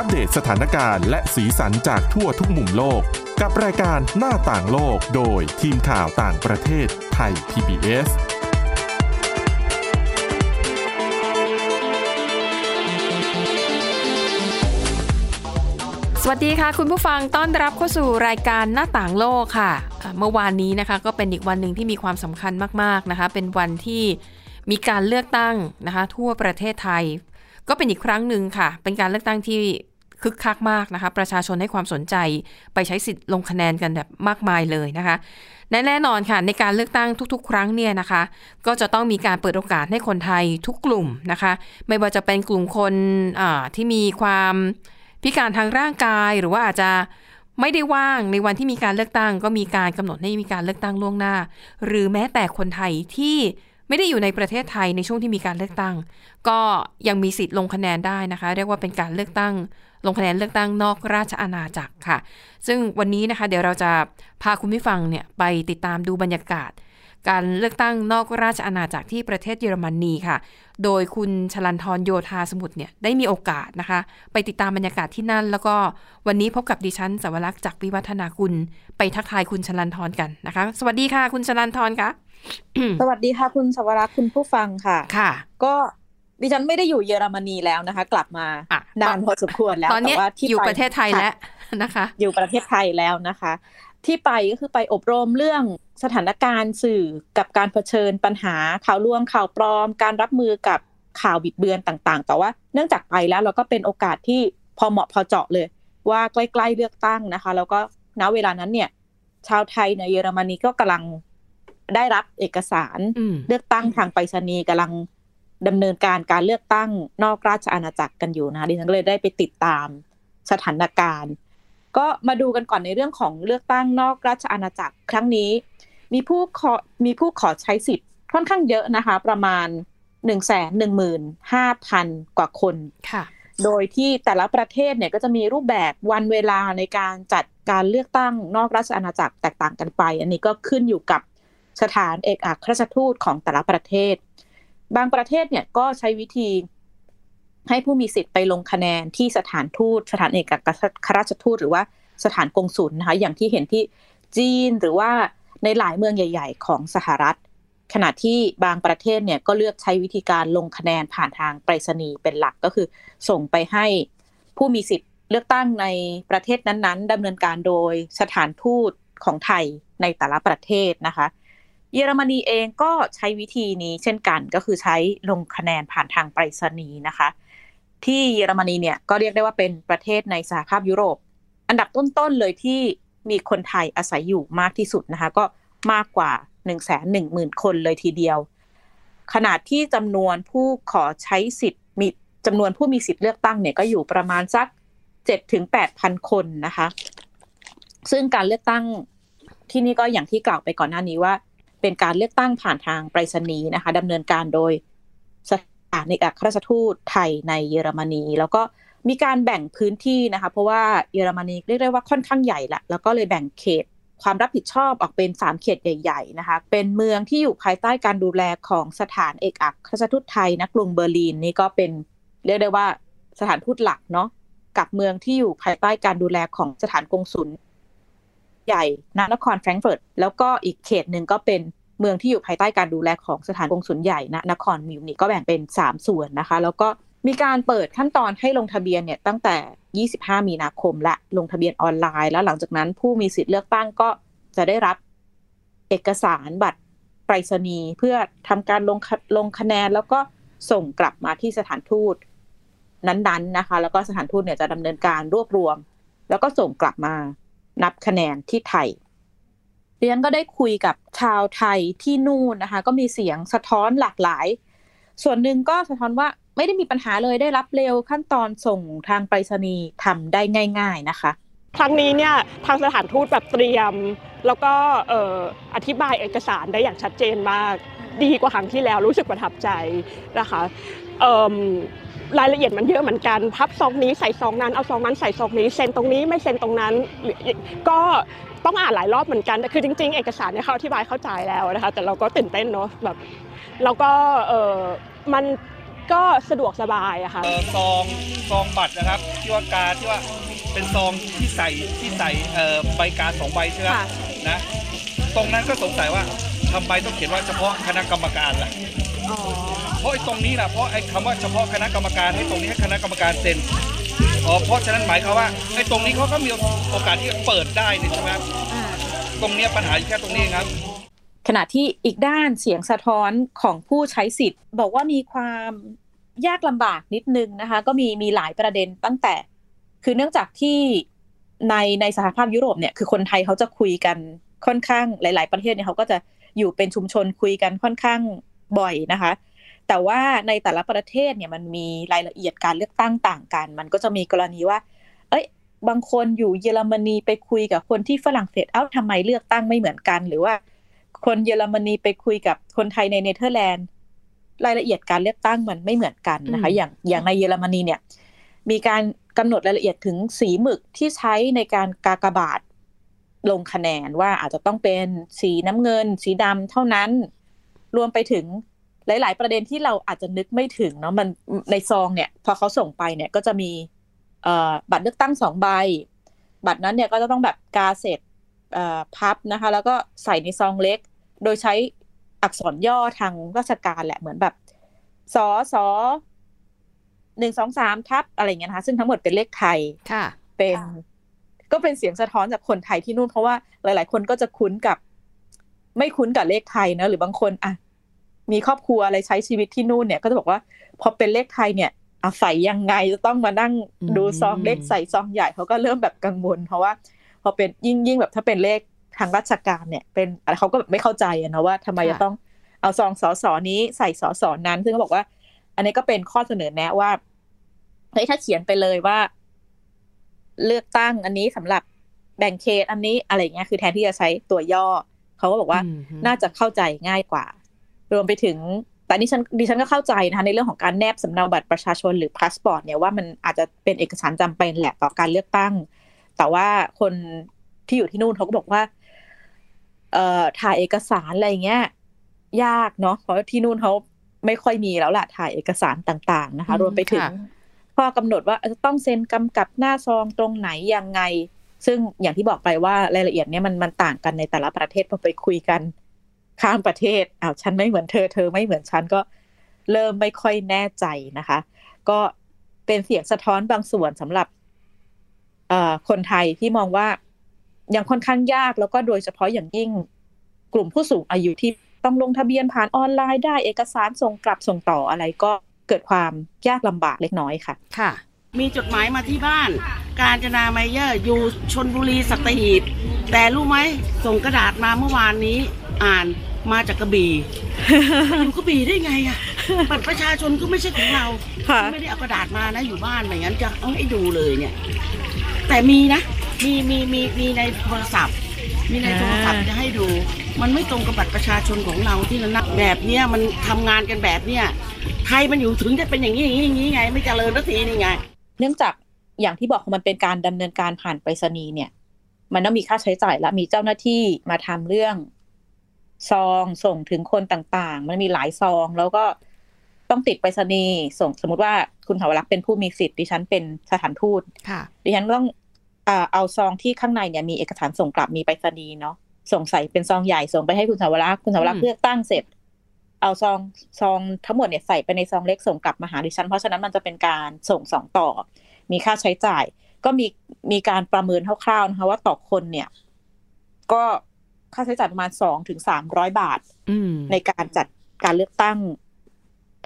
อัปเดตสถานการณ์และสีสันจากทั่วทุกมุมโลก กับรายการหน้าต่างโลกโดยทีมข่าวต่างประเทศไทย PBS สวัสดีค่ะ คุณผู้ฟังต้อนรับเข้าสู่รายการหน้าต่างโลกค่ะ เมื่อวานนี้นะคะก็เป็นอีกวันหนึ่งที่มีความสำคัญมาก ๆ นะคะ เป็นวันที่มีการเลือกตั้งนะคะทั่วประเทศไทย ก็เป็นอีกครั้งหนึ่งค่ะ เป็นการเลือกตั้งที่คึกคักมากนะคะ ประชาชนให้ความสนใจไปใช้สิทธิ์ลงคะแนนกันแบบมากมายเลยนะคะและแน่นอนค่ะ ในการเลือกตั้งทุก ๆ ครั้งเนี่ยนะคะ ก็จะต้องมีการเปิดโอกาสให้คนไทยทุกกลุ่มนะคะ ไม่ว่าจะเป็นกลุ่มคนที่มีความพิการทางร่างกาย หรือว่าอาจจะไม่ได้ว่างในวันที่มีการเลือกตั้ง ก็มีการกำหนดให้มีการเลือกตั้งล่วงหน้า หรือแม้แต่คนไทยที่ ไม่ได้อยู่ในประเทศไทยในช่วงที่มีการเลือกตั้ง ก็ยังมีสิทธิ์ลงคะแนนได้นะคะ เรียกว่าเป็นการเลือกตั้ง ลงคะแนนเลือกตั้งนอกราชอาณาจักรค่ะ ซึ่งวันนี้นะคะ เดี๋ยวเราจะพาคุณผู้ฟังเนี่ยไปติดตามดูบรรยากาศ การเลือกตั้งนอกราชอาณาจักรที่ประเทศเยอรมนีค่ะ โดยคุณชลันทรโยธาสมุทรเนี่ยได้มีโอกาสนะคะ ไปติดตามบรรยากาศที่นั่น แล้วก็วันนี้พบกับดิฉันสวรักษ์จากวิวัฒนาคุณไปทักทายคุณชลันทรกันนะคะ สวัสดีค่ะ คุณชลันทรค่ะ สวัสดีค่ะคุณสวรักษ์คุณผู้ฟังค่ะ ค่ะ ก็ดิฉันไม่ได้อยู่เยอรมนีแล้วนะคะ กลับมานานพอสมควรแล้วตอนนี้อยู่ประเทศไทยแล้วนะคะ อยู่ประเทศไทยแล้วนะคะ ที่ไปก็คือไปอบรมเรื่องสถานการณ์สื่อกับการเผชิญปัญหาข่าวลวงข่าวปลอม การรับมือกับข่าวบิดเบือนต่างๆ แต่ว่าเนื่องจากไปแล้วเราก็เป็นโอกาสที่พอเหมาะพอเจาะเลย ว่าใกล้ๆเลือกตั้งนะคะ แล้วก็ณเวลานั้นเนี่ย ชาวไทยในเยอรมนีก็กำลัง ได้รับเอกสารเลือกตั้งทางไปรษณีย์กำลังดำเนินการการเลือกตั้งนอกราชอาณาจักรกันอยู่นะดิฉันก็เลยได้ไปติดตามสถานการณ์ ก็มาดูกันก่อนในเรื่องของเลือกตั้งนอกราชอาณาจักร ครั้งนี้ มีผู้ขอมีผู้ขอใช้สิทธิ์ค่อนข้างเยอะนะคะ ประมาณหนึ่งแสนหนึ่งหมื่นห้าพันกว่าคนค่ะ โดยที่แต่ละประเทศเนี่ยก็จะมีรูปแบบวันเวลาในการจัดการเลือกตั้งนอกราชอาณาจักรแตกต่างกันไป อันนี้ก็ขึ้นอยู่กับ สถานเอกอัครราชทูตของแต่ละประเทศ บางประเทศเนี่ยก็ใช้วิธีให้ผู้มีสิทธิ์ไปลงคะแนนที่สถานทูต สถานเอกอัครราชทูต หรือว่าสถานกงสุลนะคะอย่างที่เห็นที่จีนหรือว่าในหลายเมืองใหญ่ ๆ ของสหรัฐ ขณะที่บางประเทศเนี่ยก็เลือกใช้วิธีการลงคะแนนผ่านทางไปรษณีย์เป็นหลักก็คือ ส่งไปให้ผู้มีสิทธิ์เลือกตั้งในประเทศนั้นๆดำเนินการโดยสถานทูตของไทยในแต่ละประเทศนะคะ เยอรมนีเองก็ใช้วิธีนี้เช่นกันก็คือใช้ลงคะแนนผ่านทางไปรษณีย์นะคะ ที่เยอรมนีเนี่ยก็เรียกได้ว่าเป็นประเทศในสหภาพยุโรป อันดับต้นๆเลยที่มีคนไทยอาศัยอยู่มากที่สุดนะคะ ก็มากกว่า1นึ่งแสนหนึ่งหมื่นคนเลยทีเดียว ขนาดที่จำนวนผู้ขอใช้สิทธิ์มีจำนวนผู้มีสิทธิ์เลือกตั้งเนี่ยก็อยู่ประมาณสักเจ็ดถึงแปดพันคนนะคะ ซึ่งการเลือกตั้งที่นี่ก็อย่างที่กล่าวไปก่อนหน้านี้ว่า เป็นการเลือกตั้งผ่านทางไปรษณีย์นะคะดำเนินการโดยสถานเอกอัครราชทูตไทยในเยอรมนี แล้วก็มีการแบ่งพื้นที่นะคะ เพราะว่าเยอรมนีเรียกได้ว่าค่อนข้างใหญ่ละแล้วก็เลยแบ่งเขตความรับผิดชอบออกเป็นสามเขตใหญ่ ๆ นะคะ เป็นเมืองที่อยู่ภายใต้การดูแลของสถานเอกอัครราชทูตไทยนักกรุงเบอร์ลินนี่ก็เป็นเรียกได้ว่าสถานทูตหลักเนาะกับเมืองที่อยู่ภายใต้การดูแลของสถานกงสุล ใหญ่นครแฟรงก์เฟิร์ตแล้วก็อีกเขตหนึ่งก็เป็นเมืองที่อยู่ภายใต้การดูแลของสถานกงสุลใหญ่ณนครมิวนิกก็แบ่งเป็น 3 ส่วนนะคะ แล้วก็มีการเปิดขั้นตอนให้ลงทะเบียนเนี่ยตั้งแต่ 25 มีนาคมและลงทะเบียนออนไลน์ แล้วหลังจากนั้นผู้มีสิทธิ์เลือกตั้งก็จะได้รับเอกสารบัตรไปรษณีย์เพื่อทำการลงลงคะแนนแล้วก็ส่งกลับมาที่สถานทูตนั้นๆนะคะ แล้วก็สถานทูตเนี่ยจะดำเนินการรวบรวม แล้วก็ส่งกลับมา นับคะแนนที่ไทยดิฉันก็ได้คุยกับชาวไทยที่นู่นนะคะ ก็มีเสียงสะท้อนหลากหลาย ส่วนหนึ่งก็สะท้อนว่าไม่ได้มีปัญหาเลยได้รับเร็วขั้นตอนส่งทางไปรษณีย์ทำได้ง่าย ๆนะคะ ครั้งนี้เนี่ยทางสถานทูตแบบเตรียม แล้วก็อธิบายเอกสารได้อย่างชัดเจนมาก ดีกว่าครั้งที่แล้วรู้สึกประทับใจนะคะ รายละเอียดมันเยอะเหมือนกัน พับซองนี้ใส่ซองนั้นเอาซองนั้นใส่ซองนี้เซ็นตรงนี้ไม่เซ็นตรงนั้น ก็ต้องอ่านหลายรอบเหมือนกันแต่คือจริง ๆ เอกสารเนี่ยเขาอธิบายเข้าใจแล้วนะคะแต่เราก็ตื่นเต้นเนาะแบบเราก็เออมันก็สะดวกสบายอะค่ะเอ่อซองซองบัตรนะครับที่ว่ากาที่ว่าเป็นซองที่ใส่ที่ใส่เอ่อใบกาสองใบใช่ไหมค่ะ นะ ตรงนั้นก็สงสัยว่าทำไมต้องเขียนว่าเฉพาะคณะกรรมการล่ะอ๋อ เพราะไอ้ตรงนี้นะเพราะไอ้คำว่าเฉพาะคณะกรรมการให้ตรงนี้ให้คณะกรรมการเซ็นอ๋อเพราะฉะนั้นหมายความว่าไอ้ตรงนี้เขาก็มีโอกาสที่จะเปิดได้นี่ใช่ไหมตรงเนี้ยปัญหาอยู่แค่ตรงนี้ครับขณะที่อีกด้านเสียงสะท้อนของผู้ใช้สิทธิ์ บอกว่ามีความยากลำบากนิดนึงนะคะ ก็มีมีหลายประเด็นตั้งแต่ คือเนื่องจากที่ในในสหภาพยุโรปเนี่ยคือคนไทยเขาจะคุยกันค่อนข้างหลาย ๆ ประเทศเนี่ยเขาก็จะอยู่เป็นชุมชนคุยกันค่อนข้าง บ่อยนะคะ แต่ว่าในแต่ละประเทศเนี่ยมันมีรายละเอียดการเลือกตั้งต่างกัน มันก็จะมีกรณีว่า เอ้ย บางคนอยู่เยอรมนีไปคุยกับคนที่ฝรั่งเศสเอ้าทำไมเลือกตั้งไม่เหมือนกัน หรือว่า คนเยอรมนีไปคุยกับคนไทยในเนเธอร์แลนด์รายละเอียดการเลือกตั้งมันไม่เหมือนกันนะคะอืมอย่างอย่างในเยอรมนีเนี่ย มีการกำหนดรายละเอียดถึงสีหมึกที่ใช้ในการกากบาทลงคะแนนว่าอาจจะต้องเป็นสีน้ำเงิน สีดำเท่านั้น รวมไปถึงหลาย ๆ ประเด็นที่เราอาจจะนึกไม่ถึงเนาะมันในซองเนี่ย พอเขาส่งไปเนี่ยก็จะมีเอ่อบัตรเลือกตั้งสองใบ บัตรนั้นเนี่ยก็จะต้องแบบกาเสร็จเอ่อพับนะคะ แล้วก็ใส่ในซองเล็ก โดยใช้อักษรย่อทางราชการแหละเหมือนแบบสอสอหนึ่งสองสามทับอะไรเงี้ยนะคะซึ่งทั้งหมดเป็นเลขไทยค่ะ เป็น ก็เป็นเสียงสะท้อนจากคนไทยที่นู่นเพราะว่าหลาย ๆ คนก็จะคุ้นกับ ไม่คุ้นกับเลขไทยนะหรือบางคนอะมีครอบครัวอะไรใช้ชีวิตที่นู่นเนี่ย ก็จะบอกว่าพอเป็นเลขไทยเนี่ยเอาใส่ยังไงจะต้องมานั่งดูซองเล็กใส่ซองใหญ่เขาก็เริ่มแบบกังวล เพราะว่า พอเป็นยิ่งยิ่งแบบถ้าเป็นเลขทางราชการเนี่ย เป็นอะไรเขาก็แบบไม่เข้าใจนะว่าทำไมจะต้องเอาซองสอสอนี้ใส่สอสอนั้น ซึ่งเขาบอกว่า อันนี้ก็เป็นข้อเสนอแนะว่าเฮ้ยถ้าเขียนไปเลยว่า เลือกตั้งอันนี้สำหรับแบ่งเขตอันนี้อะไรเงี้ยคือแทนที่จะใช้ตัวย่อ เขาก็บอกว่าอืมฮึน่าจะเข้าใจง่ายกว่า รวมไปถึงแต่นี่ฉันดิฉันก็เข้าใจนะคะในเรื่องของการแนบสำเนาบัตรประชาชนหรือพาสปอร์ตเนี่ยว่ามันอาจจะเป็นเอกสารจำเป็นแหละต่อการเลือกตั้ง แต่ว่าคนที่อยู่ที่นู่นเขาก็บอกว่า เอ่อถ่ายเอกสารอะไรเงี้ย ยากเนาะเพราะว่าที่นู่นเขาไม่ค่อยมีแล้วล่ะถ่ายเอกสารต่างๆนะคะอืมรวมไปถึงค่ะข้อกำหนดว่าจะต้องเซ็นกำกับหน้าซองตรงไหนยังไง ซึ่งอย่างที่บอกไปว่ารายละเอียดเนี้ยมันมันต่างกันในแต่ละประเทศพอไปคุยกันข้ามประเทศอ้าวฉันไม่เหมือนเธอเธอไม่เหมือนฉันก็เริ่มไม่ค่อยแน่ใจนะคะ ก็เป็นเสียงสะท้อนบางส่วนสำหรับคนไทยที่มองว่ายังค่อนข้างยากแล้วก็โดยเฉพาะอย่างยิ่งกลุ่มผู้สูงอายุที่ต้องลงทะเบียนผ่านออนไลน์ได้เอกสารส่งกลับส่งต่ออะไรก็เกิดความยากลำบากเล็กน้อยค่ะ ค่ะ มีจดหมายมาที่บ้าน การจนาไมเยอร์อยู่ชนบุรีสัตหีบแต่รู้ไหมส่งกระดาษมาเมื่อวานนี้อ่านมาจากกระบี่ไปอยู่กระบี่ได้ไงอะบัตรประชาชนก็ไม่ใช่ของเราค่ะไม่ได้เอากระดาษมานะอยู่บ้านไม่งั้นจะเอาให้ดูเลยเนี่ย แต่มีนะ มีมีมีมีในโทรศัพท์ มีในโทรศัพท์จะให้ดู มันไม่ตรงกับบัตรประชาชนของเราที่เรานับแบบเนี้ยมันทำงานกันแบบเนี้ยไทยมันอยู่ถึงจะเป็นอย่างนี้อย่างนี้อย่างนี้ไง ไม่เจริญสักทีนี่ไง เนื่องจากอย่างที่บอกมันเป็นการดำเนินการผ่านไปรษณีย์เนี่ย มันต้องมีค่าใช้จ่ายและมีเจ้าหน้าที่มาทำเรื่องซองส่งถึงคนต่างๆ มันมีหลายซอง แล้วก็ต้องติดไปรษณีย์ส่งสมมติว่าคุณสาวรักษ์เป็นผู้มีสิทธิ์ดิฉันเป็นสถานทูตค่ะดิฉันต้องเอ่อเอาซองที่ข้างในเนี่ยมีเอกสารส่งกลับมีไปรษณีย์เนาะส่งใส่เป็นซองใหญ่ส่งไปให้คุณสาวรักษ์คุณสาวรักษ์อืมเลือกตั้งเสร็จ เอาซองซองทั้งหมดเนี่ยใส่ไปในซองเล็กส่งกลับมาหาดิฉัน เพราะฉะนั้นมันจะเป็นการส่งสองต่อ มีค่าใช้จ่าย ก็มีมีการประเมินคร่าวๆนะคะว่าต่อคนเนี่ย ก็ค่าใช้จ่ายประมาณสองถึงสามร้อยบาทอืมในการจัดการเลือกตั้ง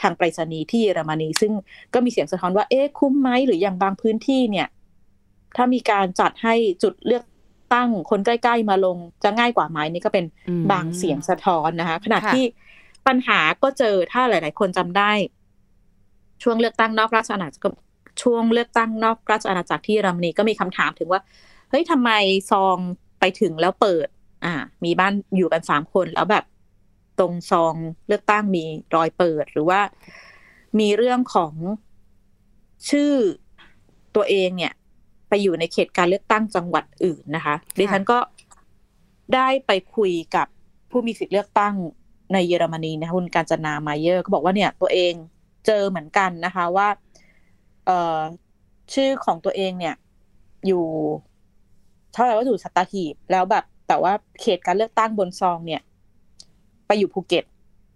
ทางไปรษณีย์ที่เยอรมนี ซึ่งก็มีเสียงสะท้อนว่า เอ๊ะคุ้มไหมหรืออย่างบางพื้นที่เนี่ย ถ้ามีการจัดให้จุดเลือกตั้งคนใกล้ ๆ มาลงจะง่ายกว่าไหมนี่ก็เป็นอืมบางเสียงสะท้อนนะคะขณะค่ะที่ ปัญหาก็เจอถ้าหลาย ๆ คนจำได้ ช่วงเลือกตั้งนอกราชอาณาจักรช่วงเลือกตั้งนอกราชอาณาจักรที่เยอรมนีก็มีคำถามถึงว่าเฮ้ยทำไมซองไปถึงแล้วเปิด อ่า มีบ้านอยู่กันสามคนแล้วแบบ ตรงซองเลือกตั้งมีรอยเปิดหรือว่ามีเรื่องของชื่อตัวเองเนี่ย ไปอยู่ในเขตการเลือกตั้งจังหวัดอื่นนะคะดิฉันก็ได้ไปคุยกับผู้มีสิทธิ์เลือกตั้ง ในเยอรมนีนะคะคุณการจนามาเยอร์ก็บอกว่าเนี่ยตัวเองเจอเหมือนกันนะคะว่าเอ่อชื่อของตัวเองเนี่ย อยู่เท่าไหร่ว่าอยู่สัตหีบแล้วแบบ แต่ว่าเขตการเลือกตั้งบนซองเนี่ย ไปอยู่ภูเก็ต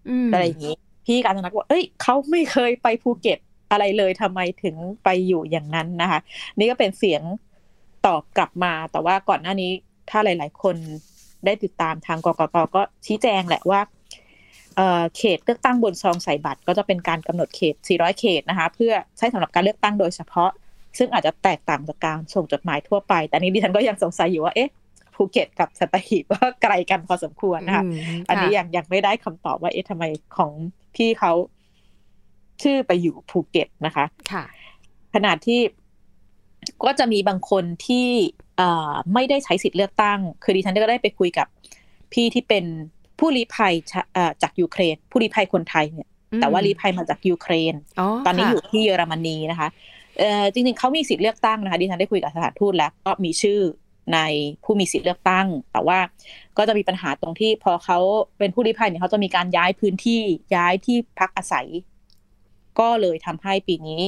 อืมอะไรอย่างนี้ พี่การจนักว่าเอ้ยเขาไม่เคยไปภูเก็ตอะไรเลยทำไมถึงไปอยู่อย่างนั้นนะคะ นี่ก็เป็นเสียงตอบกลับมา แต่ว่าก่อนหน้านี้ถ้าหลาย ๆ คนได้ติดตามทางกกตก็ชี้แจงแหละว่า เอ่อเขตเลือกตั้งบนซองใส่บัตร ก็จะเป็นการกำหนดเขต 400 เขตนะคะ เพื่อใช้สำหรับการเลือกตั้งโดยเฉพาะ ซึ่งอาจจะแตกต่างจากการส่งจดหมายทั่วไป แต่อันนี้ดิฉันก็ยังสงสัยอยู่ว่าเอ๊ะภูเก็ตกับสัตหีบก็ไกลกันพอสมควรนะคะอืมอันนี้ค่ะยังยังไม่ได้คำตอบว่าเอ๊ะทำไมของพี่เขาชื่อไปอยู่ภูเก็ตนะคะ ค่ะ ขนาดที่ก็จะมีบางคนที่เอ่อไม่ได้ใช้สิทธิ์เลือกตั้ง คือดิฉันก็ได้ไปคุยกับพี่ที่เป็น ผู้ลี้ภัยชะเอ่อจากยูเครน ผู้ลี้ภัยคนไทยเนี่ย แต่ว่าลี้ภัยมาจากยูเครน ตอนนี้อยู่ที่เยอรมนีนะคะเอ่อจริงๆเขามีสิทธิ์เลือกตั้งนะคะดิฉันได้คุยกับสถานทูตแล้วก็มีชื่อในผู้มีสิทธิ์เลือกตั้ง แต่ว่าก็จะมีปัญหาตรงที่พอเขาเป็นผู้ลี้ภัยเนี่ยเขาจะมีการย้ายพื้นที่ย้ายที่พักอาศัย ก็เลยทำให้ปีนี้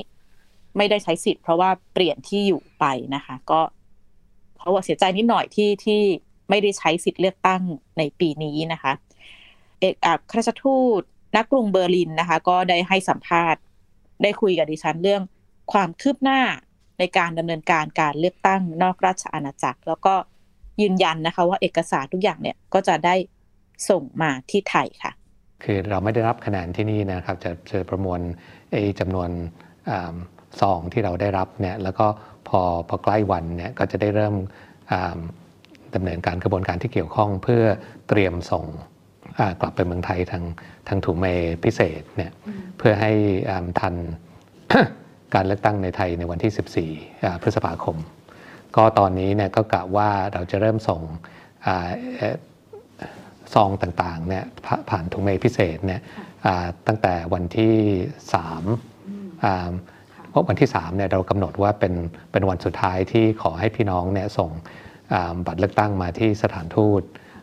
ไม่ได้ใช้สิทธิ์เพราะว่าเปลี่ยนที่อยู่ไปนะคะ ก็เขาว่าเสียใจนิดหน่อยที่ที่ ไม่ได้ใช้สิทธิ์เลือกตั้งในปีนี้นะคะ เอกอัครราชทูตนักกรุงเบอร์ลินนะคะ ก็ได้ให้สัมภาษณ์ ได้คุยกับดิฉันเรื่องความคืบหน้าในการดำเนินการการเลือกตั้งนอกราชอาณาจักร แล้วก็ยืนยันนะคะ ว่าเอกสารทุกอย่างเนี่ยก็จะได้ส่งมาที่ไทยค่ะ คือเราไม่ได้รับคะแนนที่นี่นะครับ จะจะประมวลไอ้จำนวนอ่าซองที่เราได้รับเนี่ยแล้วก็พอพอใกล้วันเนี่ยก็จะได้เริ่ม อ่าดำเนินการกระบวนการที่เกี่ยวข้องเพื่อเตรียมส่งอ่ากลับไปเมืองไทยทางทางถุงเมย์พิเศษเนี่ยเพื่อให้อ่าทันการเลือกตั้งในไทยในวันที่ 14อ่าพฤษภาคม ก็ตอนนี้เนี่ยก็กะว่าเราจะเริ่มส่งอ่าเอ่อซองต่างๆเนี่ยผ่าผ่านถุงเมย์พิเศษเนี่ยอ่าตั้งแต่วันที่3อ่าเพราะวันที่3เนี่ยเรากำหนดว่าเป็นเป็นวันสุดท้ายที่ขอให้พี่น้องเนี่ยส่งอ่า บัตรเลือกตั้งมาที่สถานทูต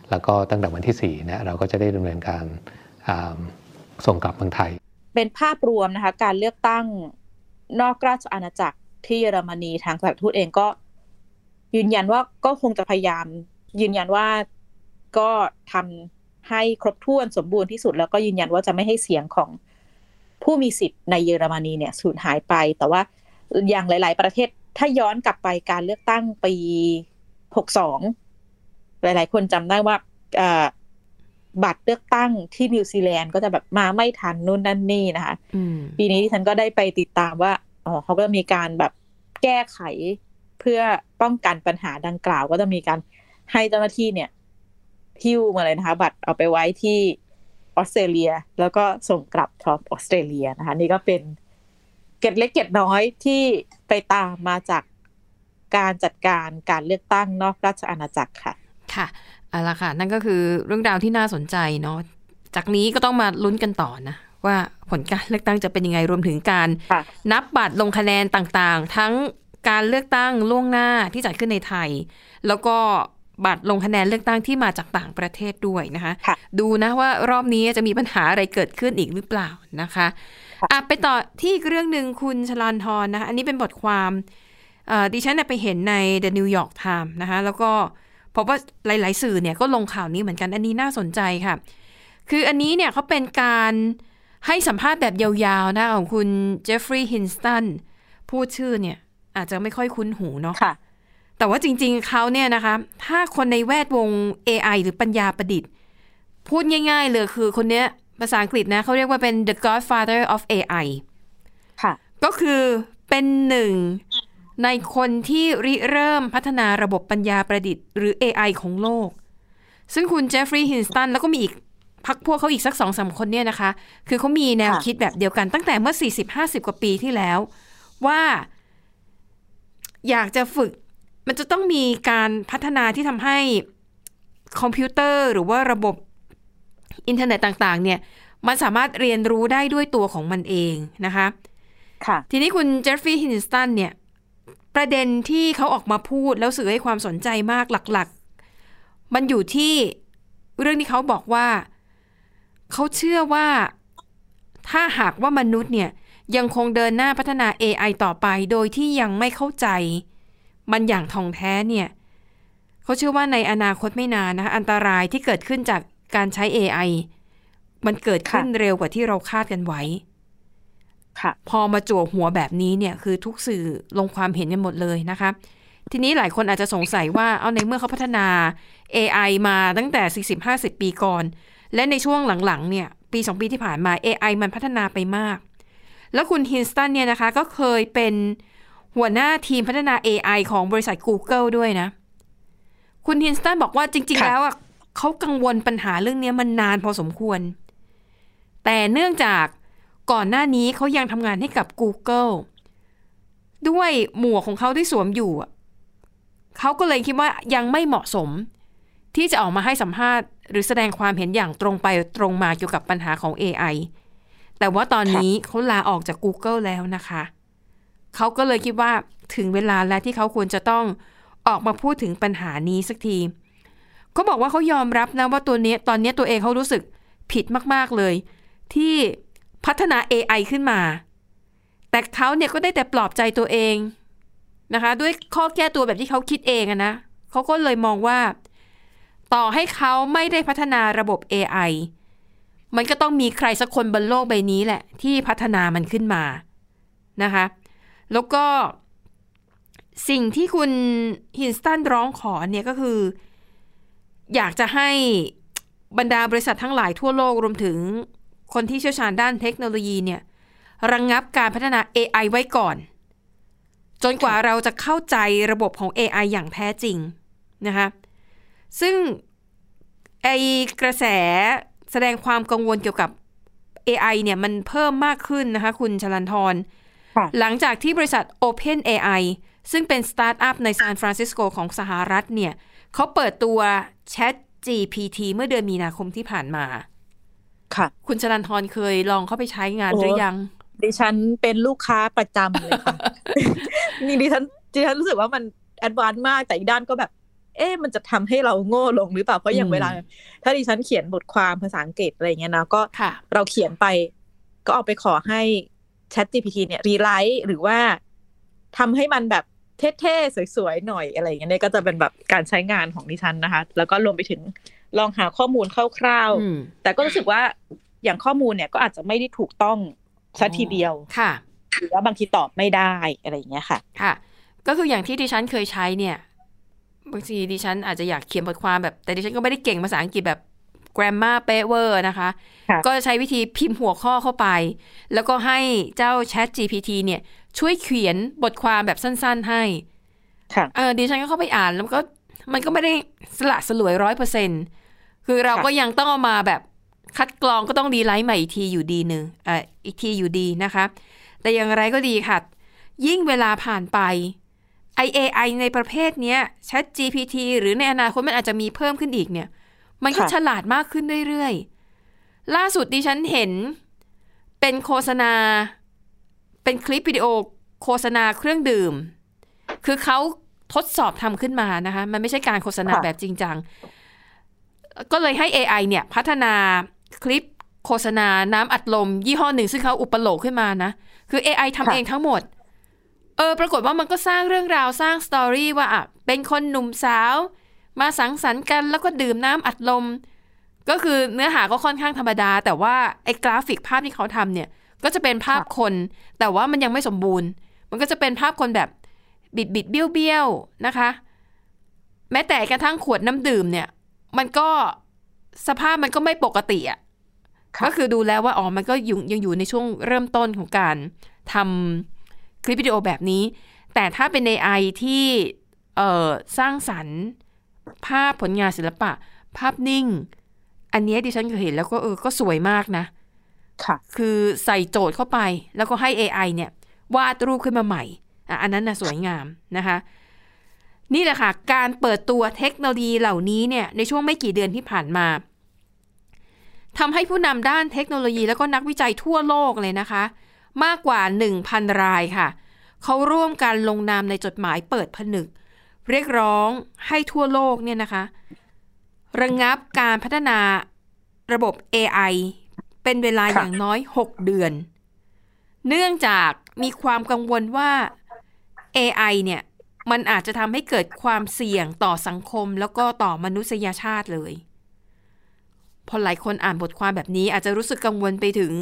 แล้วก็ตั้งแต่วันที่4เนี่ยเราก็จะได้ดำเนินการส่งกลับเมืองไทย เป็นภาพรวมนะคะการเลือกตั้งนอกราชอาณาจักรที่เยอรมนีทางสถานทูตเองก็ ยืนยันว่าก็คงจะพยายาม ยืนยันว่าก็ทำให้ครบถ้วนสมบูรณ์ที่สุด แล้วก็ยืนยันว่าจะไม่ให้เสียงของผู้มีสิทธิ์ในเยอรมนีเนี่ยสูญหายไป แต่ว่าอย่างหลาย ๆ ประเทศถ้าย้อนกลับไปการเลือกตั้งปี 62หลาย ๆ คนจำได้ว่าเอ่อบัตรเลือกตั้งที่นิวซีแลนด์ก็จะแบบมาไม่ทันนู่นนั่นนี่นะคะอืมปีนี้ที่ฉันก็ได้ไปติดตามว่าอ๋อเขาก็มีการแบบแก้ไขเพื่อป้องกันปัญหาดังกล่าว ก็จะมีการให้เจ้าหน้าที่เนี่ยหิ้วมาเลยนะคะ บัตรเอาไปไว้ที่ออสเตรเลีย แล้วก็ส่งกลับพร้อมออสเตรเลียนะคะ นี่ก็เป็นเกร็ดเล็กเกร็ดน้อยที่ไปตามมาจาก การจัดการการเลือกตั้งนอกราชอาณาจักรค่ะ ค่ะเอาละค่ะ นั่นก็คือเรื่องราวที่น่าสนใจเนาะจากนี้ก็ต้องมาลุ้นกันต่อนะว่าผลการเลือกตั้งจะเป็นยังไงรวมถึงการค่ะนับบัตรลงคะแนนต่างๆ ทั้งการเลือกตั้งล่วงหน้าที่จัดขึ้นในไทย แล้วก็บัตรลงคะแนนเลือกตั้งที่มาจากต่างประเทศด้วยนะคะค่ะดูนะว่ารอบนี้จะมีปัญหาอะไรเกิดขึ้นอีกหรือเปล่านะคะอะไปต่อที่อีกเรื่องหนึ่งคุณชลันทรนะคะอันนี้เป็นบทความเอ่อ ดิฉันน่ะไปเห็นใน The New York Times นะคะแล้วก็พบว่าหลาย ๆ สื่อเนี่ยก็ลงข่าวนี้เหมือนกันอันนี้น่าสนใจค่ะ คืออันนี้เนี่ยเขาเป็นการให้สัมภาษณ์แบบยาวๆนะของคุณเจฟฟรีย์ฮินสตันพูดชื่อเนี่ย อาจจะไม่ค่อยคุ้นหูเนาะค่ะแต่ว่าจริง ๆเขาเนี่ยนะคะ ถ้าคนในแวดวง AI หรือปัญญาประดิษฐ์ พูดง่าย ๆ เลยคือคนเนี้ยภาษาอังกฤษนะเขาเรียกว่าเป็น the godfather of AI ค่ะ ก็คือเป็นหนึ่ง ในคนที่ริเริ่มพัฒนาระบบปัญญาประดิษฐ์ หรือ AI ของโลก ซึ่งคุณเจฟฟรีย์ฮินสตันแล้วก็มีอีกพักพวกเขาอีกสักสองสามคนเนี่ยนะคะ คือเขามีแนวค่ะคิดแบบเดียวกันตั้งแต่เมื่อ 40-50 กว่าปีที่แล้ว ว่าอยากจะฝึกมันจะต้องมีการพัฒนาที่ทำให้คอมพิวเตอร์หรือว่าระบบอินเทอร์เน็ตต่างๆ เนี่ย มันสามารถเรียนรู้ได้ด้วยตัวของมันเองนะคะ ค่ะ ทีนี้คุณเจฟฟรีย์ ฮินตันเนี่ย ประเด็นที่เขาออกมาพูดแล้วสื่อให้ความสนใจมากหลักๆ มันอยู่ที่เรื่องที่เขาบอกว่า เขาเชื่อว่าถ้าหากว่ามนุษย์เนี่ยยังคงเดินหน้าพัฒนา AI ต่อไป โดยที่ยังไม่เข้าใจ มันอย่างท่องแท้เนี่ยเขาเชื่อว่าในอนาคตไม่นานนะคะอันตรายที่เกิดขึ้นจากการใช้ AI มันเกิดขึ้นเร็วกว่าที่เราคาดกันไว้ค่ะ พอมาจั่วหัวแบบนี้เนี่ยคือทุกสื่อลงความเห็นกันหมดเลยนะคะ ทีนี้หลายคนอาจจะสงสัยว่าเอาในเมื่อเขาพัฒนา AI มาตั้งแต่ 40-50 ปีก่อน และในช่วงหลังๆเนี่ยปี 2 ปีที่ผ่านมา AI มันพัฒนาไปมาก แล้วคุณฮินสตันเนี่ยนะคะก็เคยเป็นหัวหน้าทีมพัฒนา AI ของบริษัท Google ด้วยนะ คุณฮินสตันบอกว่าจริงๆค่ะแล้วอะเขากังวลปัญหาเรื่องนี้มันนานพอสมควร แต่เนื่องจาก ก่อนหน้านี้เขายังทำงานให้กับ Google ด้วยหมวกของเขาที่สวมอยู่เขาก็เลยคิดว่ายังไม่เหมาะสม ที่จะออกมาให้สัมภาษณ์ หรือแสดงความเห็นอย่างตรงไปตรงมาเกี่ยวกับปัญหาของ AI แต่ว่าตอนนี้เขาลาออกจาก Google แล้วนะคะ เขาก็เลยคิดว่าถึงเวลาแล้วที่เขาควรจะต้องออกมาพูดถึงปัญหานี้สักที เขาบอกว่าเขายอมรับนะว่าตัวนี้ตอนนี้ตัวเองเขารู้สึกผิดมาก ๆเลย ที่ พัฒนา AI ขึ้นมา แต่เขาเนี่ยก็ได้แต่ปลอบใจตัวเองนะคะ ด้วยข้อแก้ตัวแบบที่เขาคิดเองนะเขาก็เลยมองว่า ต่อให้เขาไม่ได้พัฒนาระบบ AI มันก็ต้องมีใครสักคนบนโลกใบนี้แหละ ที่พัฒนามันขึ้นมานะคะ แล้วก็สิ่งที่คุณฮินสตันร้องขอเนี่ยก็คือ อยากจะให้บรรดาบริษัททั้งหลายทั่วโลกรวมถึง คนที่เชี่ยวชาญด้านเทคโนโลยีเนี่ยระงงับการพัฒนา AI ไว้ก่อน จนกว่าเราจะเข้าใจระบบของ AI อย่างแท้จริงนะคะซึ่งไอ้กระแสแสดงความกังวลเกี่ยวกับ AI เนี่ยมันเพิ่มมากขึ้นนะคะคุณชลันทรค่ะหลังจากที่บริษัท Open AI ซึ่งเป็นสตาร์ทอัพในซานฟรานซิสโกของสหรัฐเนี่ยเขาเปิดตัว Chat GPT เมื่อเดือนมีนาคมที่ผ่านมา ค่ะ คุณชลันทรเคยลองเข้าไปใช้งานโอ้หรือยัง ดิฉันเป็นลูกค้าประจำเลยค่ะ นี่ดิฉันดิฉันรู้สึกว่ามัน advance มากแต่อีกด้านก็แบบเอ๊ะมันจะทำให้เราโง่ลงหรือเปล่า เพราะอย่างอืมเวลา ถ้าดิฉันเขียนบทความภาษาอังกฤษอะไรอย่างเงี้ยนะก็ค่ะเราเขียนไปก็เอาไปขอให้ Chat GPT เนี่ย rewrite หรือว่าทำให้มันแบบเท่ๆ สวยๆ หน่อยอะไรอย่างเงี้ยเนี่ยก็จะเป็นแบบการใช้งานของดิฉันนะคะ แล้วก็รวมไปถึง ลองหาข้อมูลคร่าวอืมๆแต่ก็รู้สึกว่าอย่างข้อมูลเนี่ยก็อาจจะไม่ได้ถูกต้องสัทีเดียวค่ะหรือว่าบางทีตอบไม่ได้อะไรอย่างเงี้ยค่ะ ค่ะ ก็คืออย่างที่ดิฉันเคยใช้เนี่ยบางทีดิฉันอาจจะอยากเขียนบทความแบบ แต่ดิฉันก็ไม่ได้เก่งภาษาอังกฤษแบบ grammar เป๊ะเวอร์นะคะค่ะก็ใช้วิธีพิมพ์หัวข้อเข้าไป แล้วก็ให้เจ้า Chat GPT เนี่ย ช่วยเขียนบทความแบบสั้น ๆให้ ค่ะ เออดิฉันก็เข้าไปอ่านแล้วก็ มันก็ไม่ได้สละสลวยร้อยเปอร์เซ็นคือเราค่ะก็ยังต้องเอามาแบบคัดกรองก็ต้องดีไลท์ใหม่อีกทีอยู่ดีหนึ่งเอ่ออีกทีอยู่ดีนะคะ แต่อย่างไรก็ดีค่ะ ยิ่งเวลาผ่านไป IAI ในประเภทเนี้ย Chat GPT หรือในอนาคตมันอาจจะมีเพิ่มขึ้นอีกเนี่ย มันก็ค่ะฉลาดมากขึ้นเรื่อยๆ ล่าสุดดิฉันเห็นเป็นโฆษณา เป็นคลิปวิดีโอโฆษณาเครื่องดื่ม คือเขา ทดสอบทำขึ้นมานะคะ มันไม่ใช่การโฆษณาค่ะแบบจริงจัง ก็เลยให้ AI เนี่ย พัฒนาคลิปโฆษณาน้ำอัดลม ยี่ห้อหนึ่งซึ่งเขาอุปโลกขึ้นมานะ คือ AI ทำค่ะเองทั้งหมด เออ ปรากฏว่ามันก็สร้างเรื่องราวสร้างสตอรี่ว่าอะเป็นคนหนุ่มสาว มาสังสรรค์กันแล้วก็ดื่มน้ำอัดลม ก็คือเนื้อหาก็ค่อนข้างธรรมดา แต่ว่าไอ้กราฟิกภาพที่เขาทำเนี่ย ก็จะเป็นภาพคน แต่ว่ามันยังไม่สมบูรณ์ มันก็จะเป็นภาพคนแบบ บิดบิดเบี้ยวเบี้ยวๆนะคะ แม้แต่กระทั่งขวดน้ำดื่มเนี่ย มันก็สภาพมันก็ไม่ปกติอะค่ะก็คือดูแล้วว่าอ๋อมันก็ยังยังอยู่ในช่วงเริ่มต้นของการทำคลิปวิดีโอแบบนี้ แต่ถ้าเป็น AI ที่เอ่อสร้างสรรค์ ภาพผลงานศิลปะ ภาพนิ่ง อันเนี้ยดิฉันเคยเห็นแล้วก็เออก็สวยมากนะ ค่ะ คือใส่โจทย์เข้าไป แล้วก็ให้ AI เนี่ยวาดรูปขึ้นมาใหม่ อันนั้นนะสวยงามนะคะ นี่แหละค่ะ การเปิดตัวเทคโนโลยีเหล่านี้เนี่ยในช่วงไม่กี่เดือนที่ผ่านมาทำให้ผู้นำด้านเทคโนโลยีแล้วก็นักวิจัยทั่วโลกเลยนะคะ มากกว่า 1,000 รายค่ะ เขาร่วมกันลงนามในจดหมายเปิดผนึก เรียกร้องให้ทั่วโลกเนี่ยนะคะ ระงงับการพัฒนาระบบ AI เป็นเวลาอย่างน้อย 6 เดือน เนื่องจากมีความกังวลว่า AI เนี่ย มันอาจจะทำให้เกิดความเสี่ยงต่อสังคม แล้วก็ต่อมนุษยชาติเลย พอหลายคนอ่านบทความแบบนี้อาจจะรู้สึกกังวลไปถึง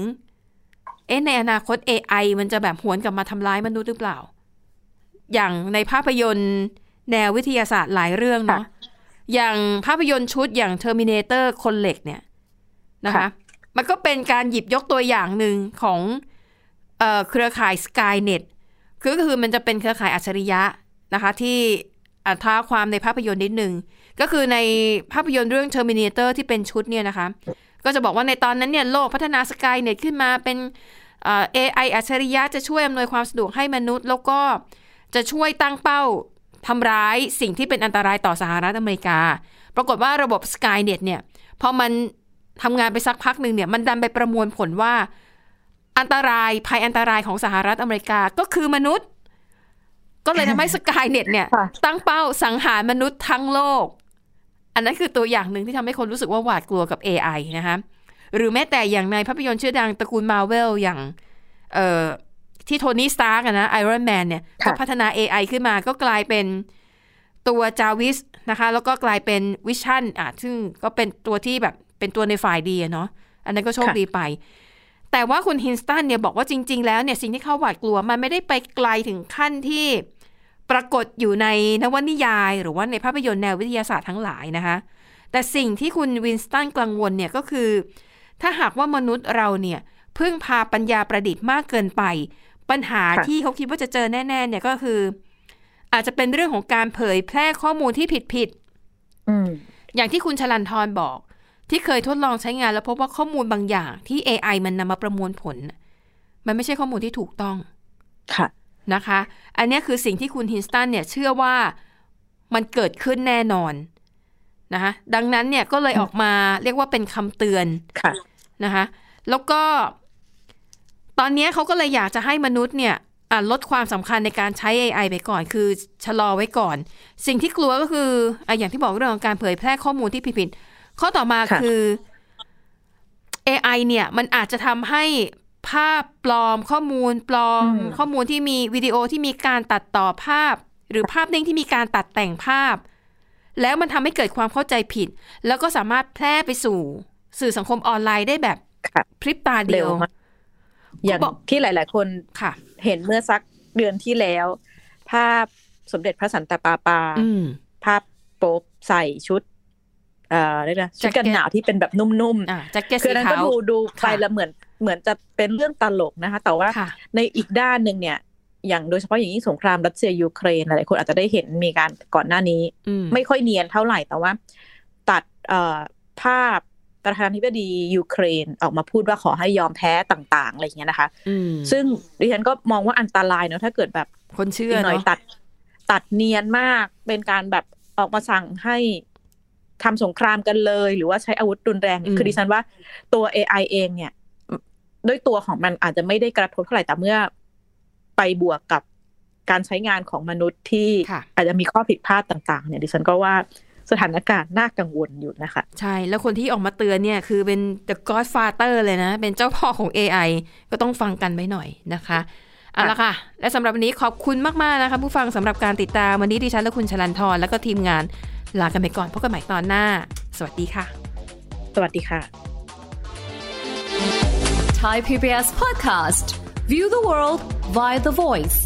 เอ๊ะในอนาคต AI มันจะแบบหวนกลับมาทำร้ายมนุษย์หรือเปล่า อย่างในภาพยนตร์แนววิทยาศาสตร์หลายเรื่องเนาะอย่างภาพยนตร์ชุดอย่าง Terminator คนเหล็กเนี่ยนะคะค่ะมันก็เป็นการหยิบยกตัวอย่างหนึ่งของเออเครือข่าย Skynet คือก็คือมันจะเป็นเครือข่ายอัจฉริยะนะคะ ที่อะท้าความในภาพยนตร์นิดหนึ่งก็คือในภาพยนตร์เรื่อง Terminator ที่เป็นชุดเนี่ยนะคะ ก็จะบอกว่าในตอนนั้นเนี่ยโลกพัฒนา Skynet ขึ้นมาเป็นเอ่ออัจฉริยะจะช่วยอำนวยความสะดวกให้มนุษย์ แล้วก็จะช่วยตั้งเป้าทำร้ายสิ่งที่เป็นอันตรายต่อสหรัฐอเมริกา ปรากฏว่าระบบ Skynet เนี่ยพอมันทำงานไปสักพักหนึ่งเนี่ยมันดันไปประมวลผลว่า อันตรายภัยอันตรายของสหรัฐอเมริกาก็คือมนุษย์ ก็เลยทำให้ Skynet เนี่ยค่ะตั้งเป้าสังหารมนุษย์ทั้งโลก อันนั้นคือตัวอย่างหนึ่งที่ทำให้คนรู้สึกว่าหวาดกลัวกับ AI นะคะหรือแม้แต่อย่างในภาพยนตร์ชื่อดังตระกูลมาเวลอย่างเอ่อที่โทนี่สตาร์กนะ Iron Man เนี่ยค่ะก็พัฒนา AI ขึ้นมาก็กลายเป็นตัวจาวิสนะคะ แล้วก็กลายเป็น Vision อะซึ่งก็เป็นตัวที่แบบเป็นตัวในฝ่ายดีอะเนาะอันนั้นก็โชคดีไป แต่ว่าคุณฮินตันเนี่ยบอกว่าจริง ๆ แล้วเนี่ยสิ่งที่เขาหวาดกลัวมันไม่ได้ไปไกลถึงขั้นที่ปรากฏอยู่ในนวนิยาย หรือว่าในภาพยนตร์แนววิทยาศาสตร์ทั้งหลายนะคะ แต่สิ่งที่คุณวินสตันกังวลเนี่ยก็คือ ถ้าหากว่ามนุษย์เราเนี่ยพึ่งพาปัญญาประดิษฐ์มากเกินไป ปัญหาค่ะที่เขาคิดว่าจะเจอแน่ ๆ เนี่ยก็คือ อาจจะเป็นเรื่องของการเผยแพร่ข้อมูลที่ผิดๆอืมอย่างที่คุณชลันทรบอก ที่เคยทดลองใช้งานแล้วพบว่าข้อมูลบางอย่างที่ AI มันนำมาประมวลผลน่ะมันไม่ใช่ข้อมูลที่ถูกต้อง ค่ะ นะคะ อันเนี้ยคือสิ่งที่คุณฮินสตันเนี่ยเชื่อว่ามันเกิดขึ้นแน่นอนนะคะดังนั้นเนี่ยก็เลยออกมาเรียกว่าเป็นคำเตือน ค่ะ นะคะแล้วก็ ตอนนี้เขาก็เลยอยากจะให้มนุษย์เนี่ยอะลดความสำคัญในการใช้ AI ไปก่อน คือชะลอไว้ก่อน สิ่งที่กลัวก็คืออะอย่างที่บอกเรื่องของการเผยแพร่ข้อมูลที่ผิดๆ ข้อต่อมาค่ะคือ AI เนี่ยมันอาจจะทำให้ภาพปลอมข้อมูลปลอม ข้อมูลที่มีวิดีโอที่มีการตัดต่อภาพ หรือภาพนิ่งที่มีการตัดแต่งภาพ แล้วมันทำให้เกิดความเข้าใจผิด แล้วก็สามารถแพร่ไปสู่ สื่อสังคมออนไลน์ได้แบบค่ะพริบตาเดีเร็ยววมากอย่างเขาบอกที่หลาย ๆ คนค่ะ เห็นเมื่อสักเดือนที่แล้ว ภาพสมเด็จพระสันตะปาปาอืมภาพโป๊ปใส่ชุด เอ่อเรียกนะชุดกันแจ็คเก็ตหนาวที่เป็นแบบนุ่มอ่าแจ็คเก็ตๆคือสีอนนั้นขาก็วดูดูไปค่ะแล้วเหมือนเหมือนจะเป็นเรื่องตลกนะคะ แต่ว่าค่ะในอีกด้านหนึ่งเนี่ย อย่างโดยเฉพาะอย่างยิ่งสงครามรัสเซียยูเครนหลายๆคนอาจจะได้เห็นมีการก่อนหน้านี้อืมไม่ค่อยเนียนเท่าไหร่แต่ว่า ตัดเอ่อภาพประธานาธิบดียูเครนออกมาพูดว่าขอให้ยอมแพ้ต่างๆอะไรอย่างเงี้ยนะคะอืมซึ่งดิฉันก็มองว่าอันตรายเนอะถ้าเกิดแบบคนเชื่ออีกหน่อยเนาะตัด ตัดเนียนมากเป็นการแบบออกมาสั่งให้ ทำสงครามกันเลย หรือว่าใช้อาวุธรุนแรงเนี่ยคือดิฉันว่าตัว AI เองเนี่ย ด้วยตัวของมันอาจจะไม่ได้กระทบเท่าไหร่แต่เมื่อไปบวกกับการใช้งานของมนุษย์ที่ค่ะอาจจะมีข้อผิดพลาดต่าง ๆ เนี่ย ดิฉันก็ว่าสถานการณ์น่ากังวลอยู่นะคะ ใช่ แล้วคนที่ออกมาเตือนเนี่ย คือเป็น the godfather เลยนะ เป็นเจ้าพ่อของ AI ก็ต้องฟังกันไว้หน่อยนะคะเอาละค่ะ และสำหรับวันนี้ขอบคุณมาก ๆ นะคะ ผู้ฟังสำหรับการติดตามวันนี้ดิฉันและคุณชลันทรแล้วก็ทีมงาน ลากันไปก่อนพบกันใหม่ตอนหน้า สวัสดีค่ะ สวัสดีค่ะ Thai PBS podcast. View the world via the voice.